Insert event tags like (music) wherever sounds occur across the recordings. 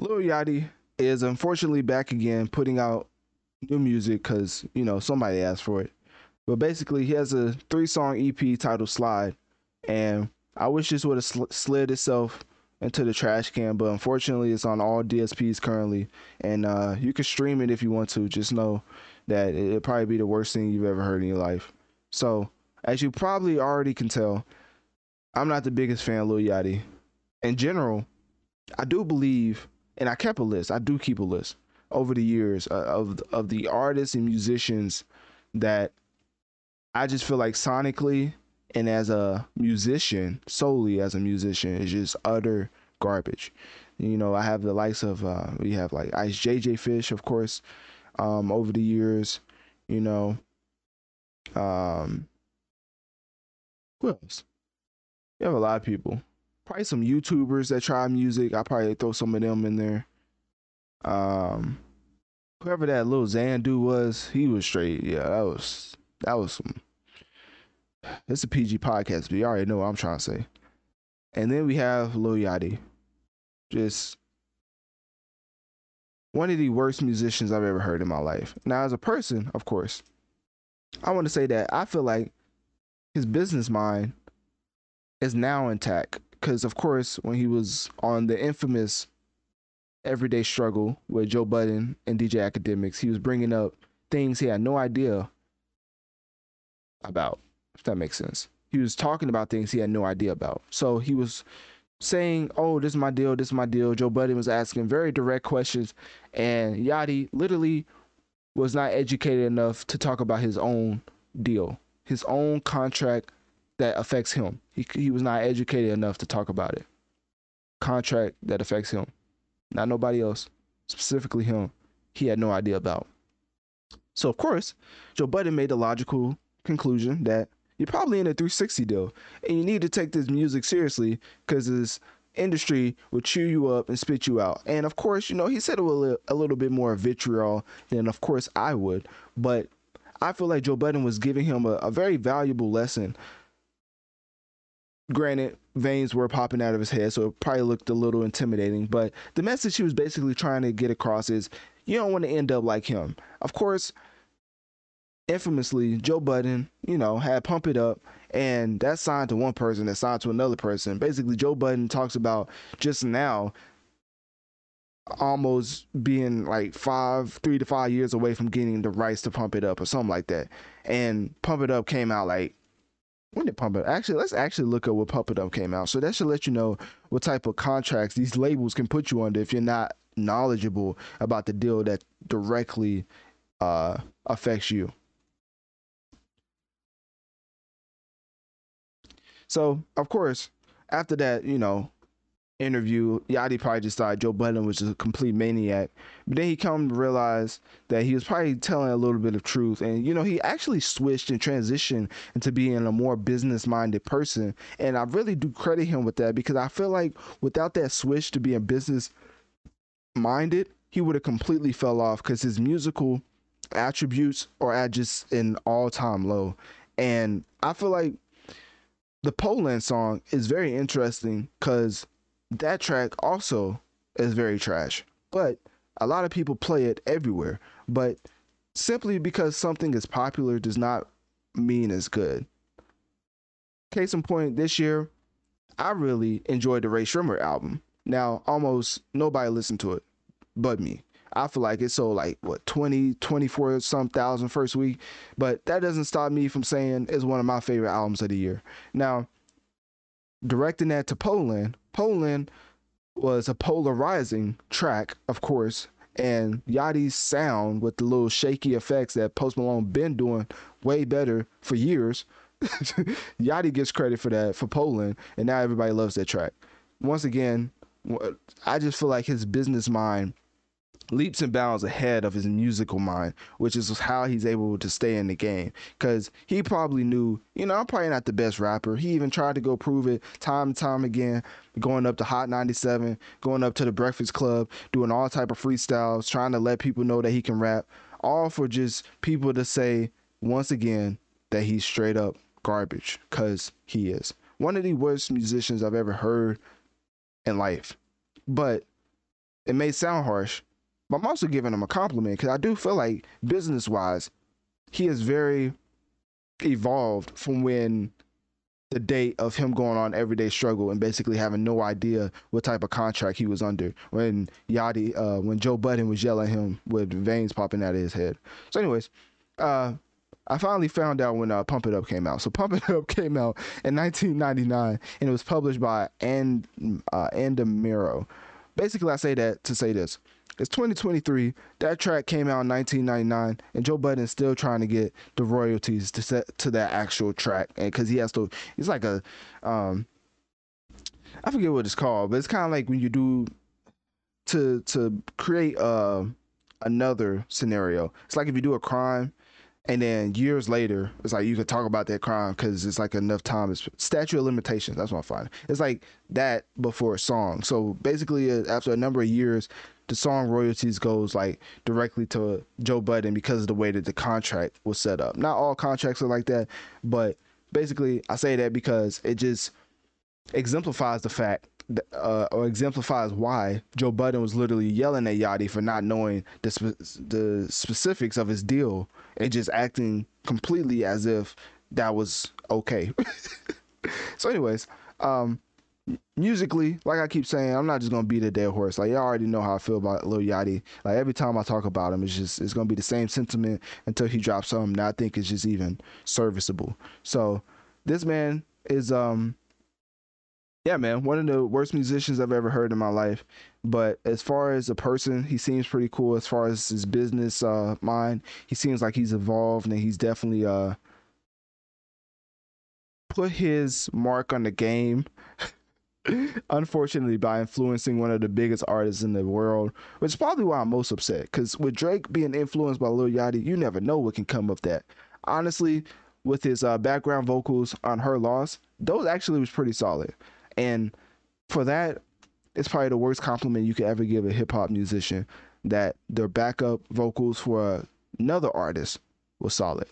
Lil Yachty is unfortunately back again, putting out new music because you know somebody asked for it. But basically, he has a three-song EP titled "Slide," and I wish this would have sl- slid itself into the trash can, but unfortunately, it's on all DSPs currently, and uh, you can stream it if you want to. Just know that it'll probably be the worst thing you've ever heard in your life. So, as you probably already can tell, I'm not the biggest fan of Lil Yachty. In general, I do believe and I kept a list. I do keep a list over the years uh, of of the artists and musicians that I just feel like sonically and as a musician, solely as a musician, is just utter garbage. You know, I have the likes of uh, we have like Ice JJ Fish, of course, um, over the years. You know, um, who else? You have a lot of people probably some YouTubers that try music. I'll probably throw some of them in there. Um, whoever that little Xandu was, he was straight. Yeah, that was that was some. It's a PG podcast, but you already know what I'm trying to say. And then we have Lil Yachty, just one of the worst musicians I've ever heard in my life. Now, as a person, of course, I want to say that I feel like his business mind is now intact because of course when he was on the infamous everyday struggle with Joe Budden and DJ Akademiks, he was bringing up things he had no idea about. If that makes sense, he was talking about things he had no idea about. So he was saying, "Oh, this is my deal. This is my deal." Joe Budden was asking very direct questions, and Yachty literally was not educated enough to talk about his own deal, his own contract that affects him. He he was not educated enough to talk about it. Contract that affects him, not nobody else, specifically him. He had no idea about. So of course, Joe Budden made the logical conclusion that you're probably in a 360 deal, and you need to take this music seriously because this industry will chew you up and spit you out. And of course, you know he said it with a little bit more vitriol than of course I would, but I feel like Joe Budden was giving him a, a very valuable lesson granted veins were popping out of his head so it probably looked a little intimidating but the message he was basically trying to get across is you don't want to end up like him. Of course infamously joe budden you know had pump it up and that's signed to one person that signed to another person. Basically joe budden talks about just now almost being like five three to five years away from getting the rights to pump it up or something like that. And pump it up came out like when did Pump It Up? Actually, let's actually look at what Pump It Up came out. So that should let you know what type of contracts these labels can put you under if you're not knowledgeable about the deal that directly uh, affects you. So, of course, after that, you know, interview, Yachty probably just thought Joe Budden was just a complete maniac. But then he come to realize that he was probably telling a little bit of truth. And, you know, he actually switched and transitioned into being a more business minded person. And I really do credit him with that because I feel like without that switch to being business minded, he would have completely fell off because his musical attributes are at just an all time low. And I feel like the Poland song is very interesting because that track also is very trash. But a lot of people play it everywhere. But simply because something is popular does not mean it's good. Case in point, this year, I really enjoyed the Rae Sremmurd album. Now, almost nobody listened to it but me. I feel like it sold like what 20, 24 some thousand first week, but that doesn't stop me from saying it's one of my favorite albums of the year. Now, directing that to Poland, Poland was a polarizing track, of course, and Yachty's sound with the little shaky effects that Post Malone been doing way better for years. (laughs) Yachty gets credit for that for Poland, and now everybody loves that track. Once again, I just feel like his business mind leaps and bounds ahead of his musical mind, which is how he's able to stay in the game. Because he probably knew, you know, I'm probably not the best rapper. He even tried to go prove it time and time again, going up to Hot 97, going up to the Breakfast Club, doing all type of freestyles, trying to let people know that he can rap, all for just people to say once again that he's straight up garbage, because he is. One of the worst musicians I've ever heard in life. But it may sound harsh, but I'm also giving him a compliment because I do feel like business wise, he is very evolved from when the date of him going on everyday struggle and basically having no idea what type of contract he was under when Yadi uh, when Joe Budden was yelling at him with veins popping out of his head. So, anyways, uh, I finally found out when uh, Pump It Up came out. So Pump It (laughs) Up came out in 1999, and it was published by and uh, Endemol. Basically, I say that to say this: it's 2023. That track came out in 1999, and Joe Budden's still trying to get the royalties to set to that actual track, and because he has to, it's like a, um, I forget what it's called, but it's kind of like when you do to to create uh another scenario. It's like if you do a crime and then years later, it's like you could talk about that crime because it's like enough time. It's statute of limitations. That's what I'm finding. It's like that before a song. So basically, uh, after a number of years, the song royalties goes like directly to Joe Budden because of the way that the contract was set up. Not all contracts are like that, but basically, I say that because it just exemplifies the fact uh, or exemplifies why Joe Budden was literally yelling at Yachty for not knowing the spe- the specifics of his deal and just acting completely as if that was okay. (laughs) so, anyways, um, musically, like I keep saying, I'm not just gonna beat a dead horse. Like y'all already know how I feel about Lil Yachty. Like every time I talk about him, it's just it's gonna be the same sentiment until he drops something that I think is just even serviceable. So this man is um yeah, man, one of the worst musicians I've ever heard in my life. But as far as a person, he seems pretty cool. As far as his business uh, mind, he seems like he's evolved and he's definitely uh, put his mark on the game. (laughs) (laughs) Unfortunately, by influencing one of the biggest artists in the world, which is probably why I'm most upset. Because with Drake being influenced by Lil Yachty, you never know what can come of that. Honestly, with his uh, background vocals on Her Loss, those actually was pretty solid. And for that, it's probably the worst compliment you could ever give a hip hop musician that their backup vocals for another artist was solid.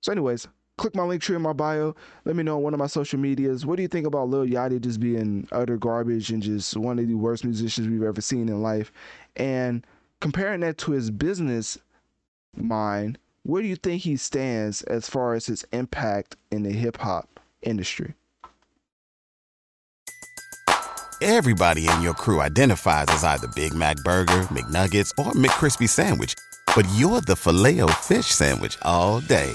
So, anyways, click my link tree in my bio. Let me know on one of my social medias. What do you think about Lil Yachty just being utter garbage and just one of the worst musicians we've ever seen in life? And comparing that to his business mind, where do you think he stands as far as his impact in the hip hop industry? Everybody in your crew identifies as either Big Mac Burger, McNuggets, or McCrispy Sandwich, but you're the filet fish Sandwich all day.